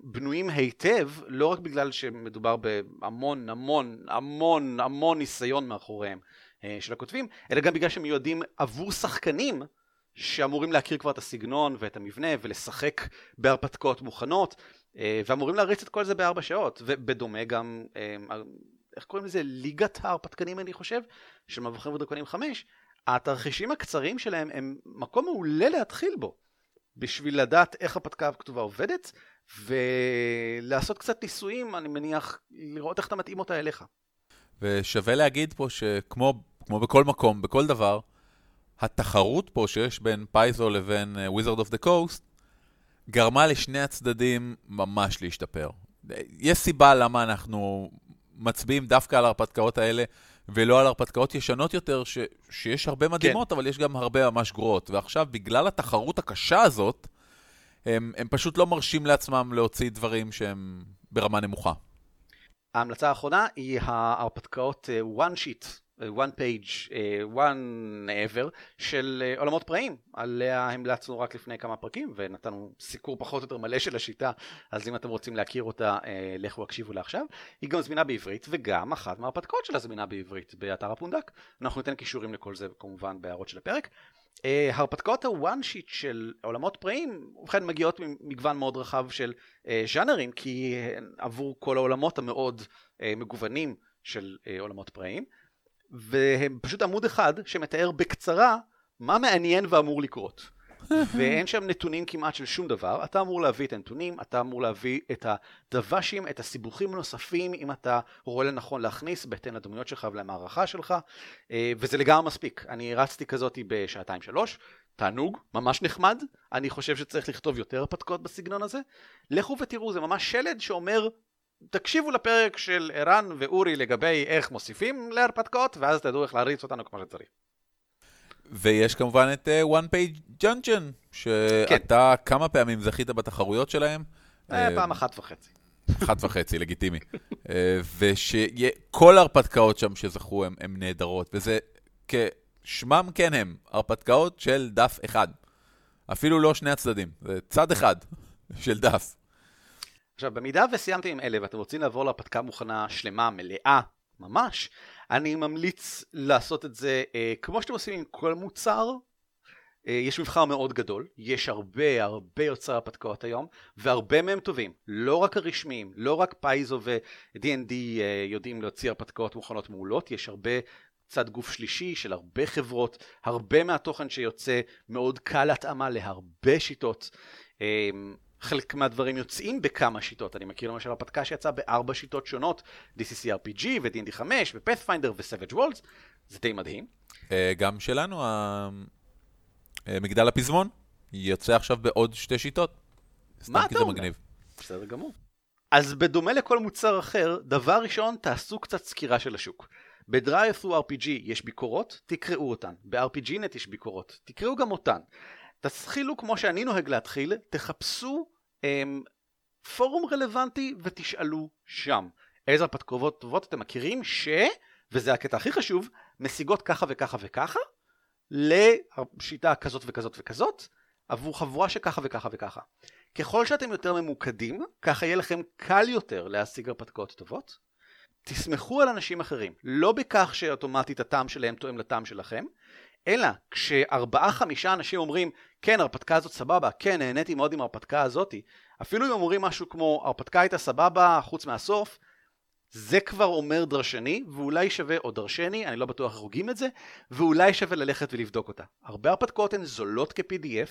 בנויים היטב, לא רק בגלל שמדובר בהמון המון המון המון ניסיון מאחוריהם uh, של הכותבים, אלא גם בגלל שהם מיועדים עבור שחקנים שאמורים להכיר כבר את הסגנון ואת המבנה ולשחק בהרפתקאות מוכנות. אה, ואמורים להריץ את כל זה בארבע שעות, ובדומה גם אה, איך קוראים לזה? ליגת ההרפתקנים אני חושב, של מבוכים ודרקונים 5, התרחישים הקצרים שלהם הם מקום מעולה להתחיל בו, בשביל לדעת איך הפתקה הכתובה עובדת, ולעשות קצת ניסויים, אני מניח, לראות איך אתה מתאים אותה אליך. ושווה להגיד פה שכמו בכל מקום, בכל דבר, התחרות פה שיש בין פייזו לבין Wizard of the Coast, גרמה לשני הצדדים ממש להשתפר. יש סיבה למה אנחנו מצביעים דווקא על ההרפתקאות האלה, ולא על הרפתקאות ישנות יותר, ש, שיש הרבה מדהימות, כן. אבל יש גם הרבה ממש גרועות. ועכשיו, בגלל התחרות הקשה הזאת, הם, הם פשוט לא מרשים לעצמם להוציא דברים שהם ברמה נמוכה. ההמלצה האחרונה היא ההרפתקאות uh, one sheet, one page, uh, one ever של uh, עולמות פראיים. עליה המלצנו רק לפני כמה פרקים ונתנו סיקור פחות או יותר מלא של השיטה, אז אם אתם רוצים להכיר אותה, לכו הקשיבו לה עכשיו. היא גם זמינה בעברית וגם אחת מההרפתקאות שלה זמינה בעברית באתר הפונדק. אנחנו ניתן קישורים לכל זה כמובן בהערות של הפרק. הרפתקאות הוואן שיט של עולמות פראיים, ובכן מגיעות ממגוון מאוד רחב של ז'אנרים, כי עבור כל העולמות המאוד מגוונים של עולמות פראיים, והם פשוט עמוד אחד שמתאר בקצרה מה מעניין ואמור לקרות. ואין שם נתונים כמעט של שום דבר, אתה אמור להביא את הנתונים, אתה אמור להביא את הדוושים, את הסיבוכים הנוספים, אם אתה רואה לנכון להכניס בהתאם לדמויות שלך ולמערכה שלך, אה, וזה לגמרי מספיק. אני רצתי כזאת בשעתיים שלוש, תענוג, ממש נחמד, אני חושב שצריך לכתוב יותר הרפתקאות בסגנון הזה. לכו ותראו, זה ממש שלד שאומר, תקשיבו לפרק של ערן ואורי לגבי איך מוסיפים להרפתקאות, ואז תדעו איך להריץ אותנו כמו שצריך. ויש כמובן את uh, One Page Junction, שאתה כן. כמה פעמים זכית בתחרויות שלהם. אה, פעם אחת וחצי. אחת וחצי, לגיטימי. אה, ושכל ההרפתקאות שם שזכו הן נהדרות, וזה כשמם כן הם, הרפתקאות של דף אחד. אפילו לא שני הצדדים, זה צד אחד של דף. עכשיו, במידה וסיימתם עם אלה ואתם רוצים לעבור להרפתקה מוכנה, שלמה, מלאה, ממש, אני ממליץ לעשות את זה אה, כמו שאתם עושים עם כל מוצר. אה, יש מבחר מאוד גדול, יש הרבה הרבה יוצרי הרפתקאות היום, והרבה מהם טובים, לא רק הרשמיים, לא רק פייזו ו-D&D אה, יודעים להוציא הרפתקאות מוכנות מעולות, יש הרבה צד גוף שלישי של הרבה חברות, הרבה מהתוכן שיוצא מאוד קל התאמה להרבה שיטות. אה, חלק מהדברים יוצאים בכמה שיטות, אני מכיר למשל הרפתקה שיצאה בארבע שיטות שונות, DCCRPG ו-D&D 5 ו-Pathfinder ו-Savage Worlds, זה די מדהים. אה, גם שלנו, אה, מגדל הפזמון, יוצא עכשיו בעוד שתי שיטות. מה אתה אומר? מגניב. בסדר גמור. אז בדומה לכל מוצר אחר, דבר ראשון, תעשו קצת סקירה של השוק. ב-Drive through RPG יש ביקורות, תקראו אותן. ב-RPGNet יש ביקורות, תקראו גם אותן. תתחילו כמו שאני נוהג להתחיל, תחפשו פורום רלוונטי ותשאלו שם. איזה הרפתקאות טובות אתם מכירים ש... וזה הקטע הכי חשוב, משיגות ככה וככה וככה, לשיטה כזאת וכזאת וכזאת, עבור חבורה שככה וככה וככה. ככל שאתם יותר ממוקדים, ככה יהיה לכם קל יותר להשיג הרפתקאות טובות. תסמכו על אנשים אחרים, לא בכך שאוטומטית הטעם שלהם תואם לטעם שלכם, אלא כשארבעה חמישה אנשים אומרים כן הרפתקה הזאת סבבה, כן נהניתי מאוד עם ההרפתקה הזאתי, אפילו אם אומרים משהו כמו הרפתקה הייתה סבבה חוץ מהסוף, זה כבר אומר דרשני, ואולי שווה, או דרשני, אני לא בטוח איך הוגים את זה, ואולי שווה ללכת ולבדוק אותה. הרבה הרפתקאות הן זולות כ-PDF,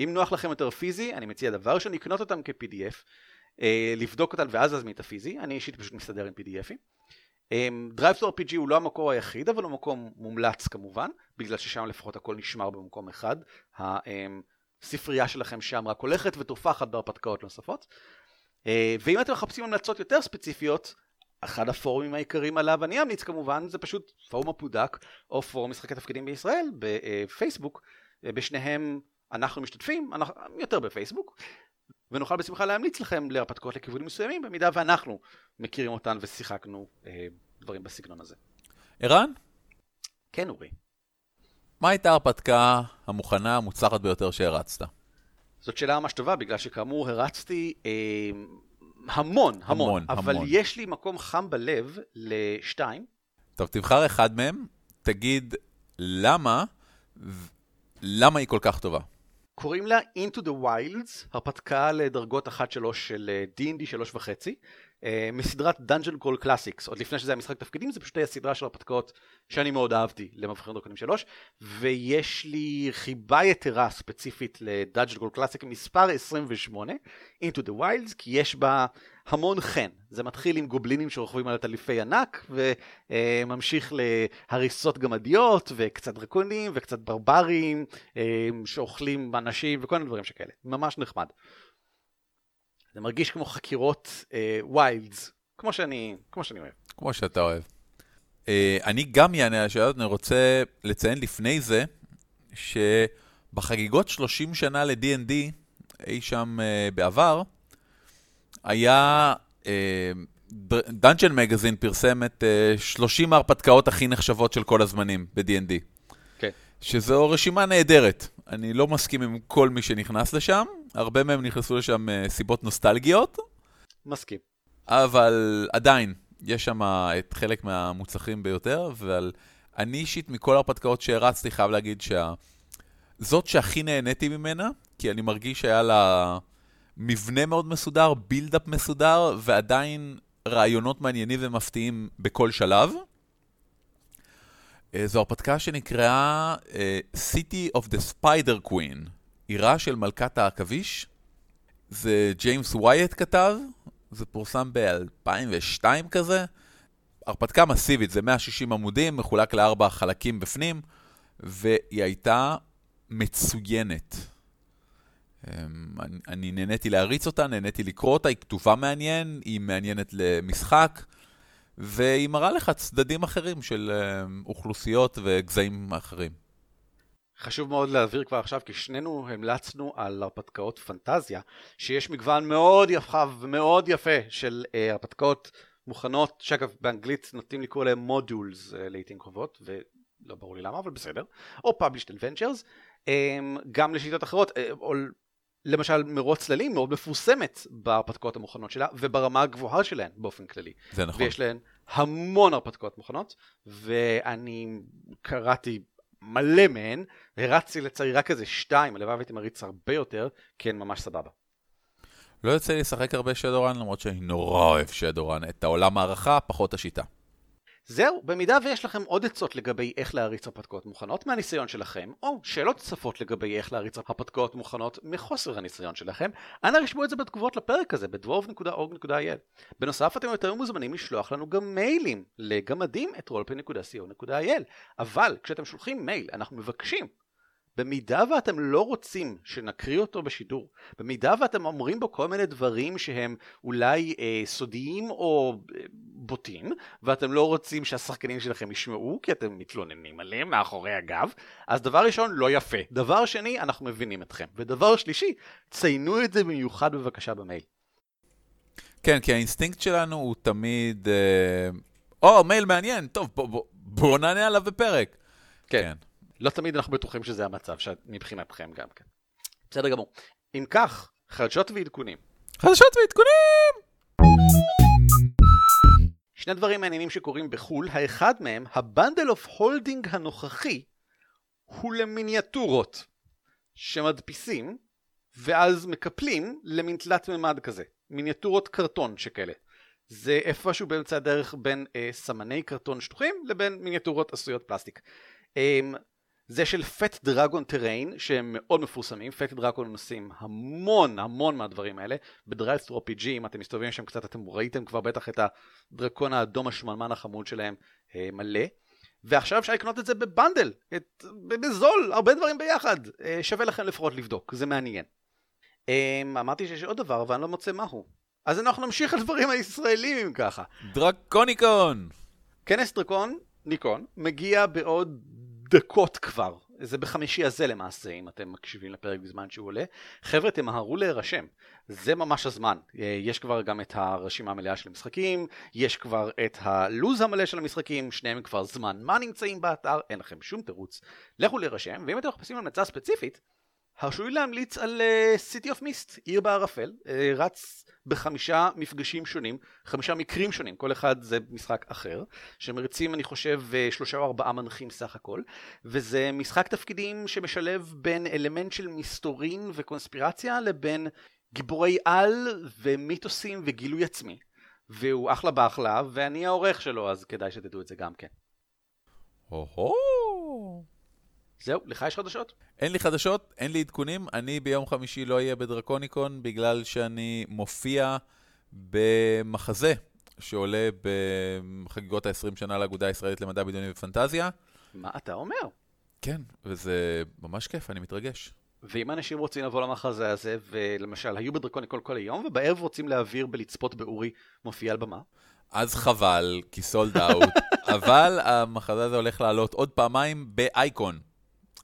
אם נוח לכם יותר פיזי, אני מציע דבר ראשון לקנות אותם כ-PDF, אה, לבדוק אותן ואז להזמין את הפיזי, אני אישית פשוט מסתדר עם PDFים. Drive to RPG הוא לא המקור היחיד, אבל הוא מקום מומלץ כמובן, בגלל ששם לפחות הכל נשמר במקום אחד. הספרייה שלכם שם רק הולכת ותופחת בהרפתקאות נוספות. אה, ואם אתם מחפשים המלצות יותר ספציפיות, אחד הפורומים העיקריים עליו אני אמליץ כמובן זה פשוט פורום הפודק או פורום משחקי תפקידים בישראל בפייסבוק אה, בשניהם אנחנו משתתפים, אנחנו, יותר בפייסבוק ונוכל בשמחה להמליץ לכם להרפתקאות לכיוונים מסוימים, במידה ואנחנו מכירים אותן ושיחקנו אה, דברים בסגנון הזה. ערן? כן, אורי. מה הייתה ההרפתקה המוכנה, המוצלחת ביותר שהרצת? זאת שאלה ממש טובה, בגלל שכאמור הרצתי אה, המון, המון, המון, אבל המון. יש לי מקום חם בלב לשתיים. טוב, תבחר אחד מהם, תגיד למה, למה היא כל כך טובה. קוראים לה Into the Wilds, הרפתקה לדרגות 1-3 של D&D אה, 3.5. אה, מסדרת Dungeon Call Classics, עוד לפני שזה היה משחק תפקידים, זה פשוט היה סדרה של הרפתקאות שאני מאוד אהבתי למבחרים דרקונים 3, ויש לי חיבה יתרה ספציפית ל-Dungeon Call Classic מספר 28, Into the Wilds, כי יש בה המון חן. זה מתחיל עם גובלינים שרוכבים על הטליפי ענק, וממשיך להריסות גמדיות, וקצת דרקונים, וקצת ברברים, אה, שאוכלים אנשים, וכל מיני דברים שכאלה. ממש נחמד. זה מרגיש כמו חקירות ויילדס, אה, כמו שאני, כמו שאני אוהב. כמו שאתה אוהב. אה, אני גם אענה על השאלות, אני רוצה לציין לפני זה, שבחגיגות 30 שנה ל-D&D, אי שם uh, בעבר, היה... Dungeon Magazine פרסם את uh, 30 ההרפתקאות הכי נחשבות של כל הזמנים ב-D&D. כן. שזו רשימה נהדרת. אני לא מסכים עם כל מי שנכנס לשם, הרבה מהם נכנסו לשם uh, סיבות נוסטלגיות. מסכים. אבל עדיין, יש שם את חלק מהמוצלחים ביותר, אבל אני אישית מכל ההרפתקאות שהרצתי חייב להגיד שזאת שהכי נהניתי ממנה, כי אני מרגיש שהיה לה מבנה מאוד מסודר, בילדאפ מסודר, ועדיין רעיונות מעניינים ומפתיעים בכל שלב. אה, זו הרפתקה שנקראה uh, City of the Spider Queen, עירה של מלכת העכביש. זה ג'יימס ווייט כתב, זה פורסם ב-2002 כזה. הרפתקה מסיבית, זה 160 עמודים, מחולק לארבע חלקים בפנים, והיא הייתה מצוינת. אמ, אני, אני נהניתי להריץ אותה, נהניתי לקרוא אותה, היא כתובה מעניין, היא מעניינת למשחק. והיא מראה לך צדדים אחרים של אה, אוכלוסיות וגזעים אחרים. חשוב מאוד להבהיר כבר עכשיו, כי שנינו המלצנו על הרפתקאות פנטזיה, שיש מגוון מאוד יפה ומאוד יפה של uh, הרפתקאות מוכנות, שאגב באנגלית נוטים לקרוא להם מודולס uh, לעיתים קרובות, ולא ברור לי למה, אבל בסדר, או Published Adventures, גם לשיטות אחרות, למשל מרוץ צללים מאוד מפורסמת בהרפתקאות המוכנות שלה וברמה הגבוהה שלהן באופן כללי. זה נכון. ויש להן המון הרפתקאות מוכנות ואני קראתי מלא מהן, הרצתי לצערי רק איזה שתיים, הלוואי והייתי מריץ הרבה יותר, כי הן ממש סבבה. לא יוצא לי לשחק הרבה שדורן למרות שאני נורא אוהב שדורן, את העולם הערכה, פחות השיטה. זהו, במידה ויש לכם עוד עצות לגבי איך להריץ הרפתקאות מוכנות מהניסיון שלכם, או שאלות נוספות לגבי איך להריץ הרפתקאות מוכנות מחוסר הניסיון שלכם, אנא רשמו את זה בתגובות לפרק הזה ב-dwarf.org.il. בנוסף אתם יותר מוזמנים לשלוח לנו גם מיילים לגמדים את roleplay.co.il, אבל כשאתם שולחים מייל אנחנו מבקשים במידה ואתם לא רוצים שנקריא אותו בשידור, במידה ואתם אומרים בו כל מיני דברים שהם אולי אה, סודיים או אה, בוטים, ואתם לא רוצים שהשחקנים שלכם ישמעו, כי אתם מתלוננים עליהם מאחורי הגב, אז דבר ראשון, לא יפה. דבר שני, אנחנו מבינים אתכם. ודבר שלישי, ציינו את זה במיוחד בבקשה במייל. כן, כי האינסטינקט שלנו הוא תמיד, אה, או, מייל מעניין, טוב, בוא, בוא, בוא נענה עליו בפרק. כן. כן. לא תמיד אנחנו בטוחים שזה המצב מבחינתכם גם כן. בסדר גמור. אם כך, חדשות ועדכונים. חדשות ועדכונים! שני דברים מעניינים שקורים בחו"ל, האחד מהם, ה Bundle of Holding הנוכחי, הוא למיניאטורות שמדפיסים ואז מקפלים למין תלת מימד כזה, מיניאטורות קרטון שכאלה. זה איפשהו באמצע הדרך בין אה, סמני קרטון שטוחים לבין מיניאטורות עשויות פלסטיק. אה, זה של Fat Dragon terrain שהם מאוד מפורסמים, Fat Dragon עושים המון המון מהדברים האלה, ב DriveThruRPG אם אתם מסתובבים שם קצת אתם ראיתם כבר בטח את הדרקון האדום השמנמן החמוד שלהם אה, מלא, ועכשיו אפשר לקנות את זה ב bundle, את, בזול, הרבה דברים ביחד, אה, שווה לכם לפחות לבדוק, זה מעניין. אה, אמרתי שיש עוד דבר אבל אני לא מוצא מהו, אז אנחנו נמשיך לדברים הישראלים אם ככה. דרקוניקון! כנס דרקון, ניקון, מגיע בעוד דקות כבר, זה בחמישי הזה למעשה, אם אתם מקשיבים לפרק בזמן שהוא עולה. חבר'ה, תמהרו להירשם, זה ממש הזמן. אה, יש כבר גם את הרשימה המלאה של המשחקים, יש כבר את הלו"ז המלא של המשחקים, שניהם כבר זמן מה נמצאים באתר, אין לכם שום תירוץ. לכו להירשם, ואם אתם מחפשים המלצה ספציפית, הרשו לי להמליץ על uh, City of Mist, עיר בערפל, uh, רץ בחמישה מפגשים שונים, חמישה מקרים שונים, כל אחד זה משחק אחר, שמריצים אני חושב uh, שלושה או ארבעה מנחים סך הכל, וזה משחק תפקידים שמשלב בין אלמנט של מסתורין וקונספירציה לבין גיבורי על ומיתוסים וגילוי עצמי. והוא אחלה באחלה, ואני העורך שלו, אז כדאי שתדעו את זה גם כן. הו-הו. זהו, לך יש חדשות? אין לי חדשות, אין לי עדכונים. אני ביום חמישי לא אהיה בדרקוניקון בגלל שאני מופיע במחזה שעולה בחגיגות ה-20 שנה לאגודה הישראלית למדע בדיוני ופנטזיה. מה אתה אומר? כן, וזה ממש כיף, אני מתרגש. ואם אנשים רוצים לבוא למחזה הזה, ולמשל היו בדרקוניקון כל היום, ובערב רוצים להעביר בלצפות באורי מופיע על במה, אז חבל, כי סולד אאוט, אבל המחזה הזה הולך לעלות עוד פעמיים באייקון.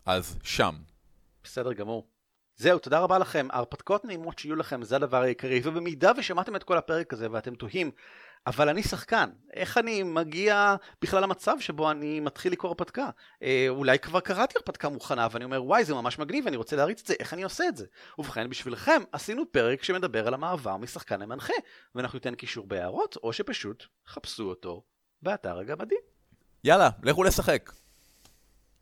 אז שם. בסדר גמור. זהו, תודה רבה לכם. ההרפתקאות נעימות שיהיו לכם, זה הדבר העיקרי. ובמידה ושמעתם את כל הפרק הזה ואתם תוהים, אבל אני שחקן, איך אני מגיע בכלל למצב שבו אני מתחיל לקרוא הרפתקה? אה, אולי כבר קראתי הרפתקה מוכנה ואני אומר, וואי, זה ממש מגניב, אני רוצה להריץ את זה, איך אני עושה את זה? ובכן, בשבילכם עשינו פרק שמדבר על המעבר משחקן למנחה, ואנחנו ניתן קישור בהערות, או שפשוט חפשו אותו באתר הגמדים. יאללה, לכו לשחק.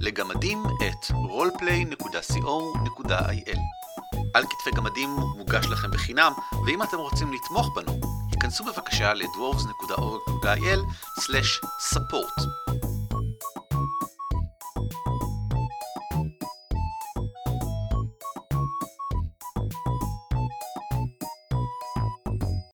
לגמדים את roleplay.co.il. על כתפי גמדים מוגש לכם בחינם, ואם אתם רוצים לתמוך בנו, היכנסו בבקשה ל-dwarves.org.il/support.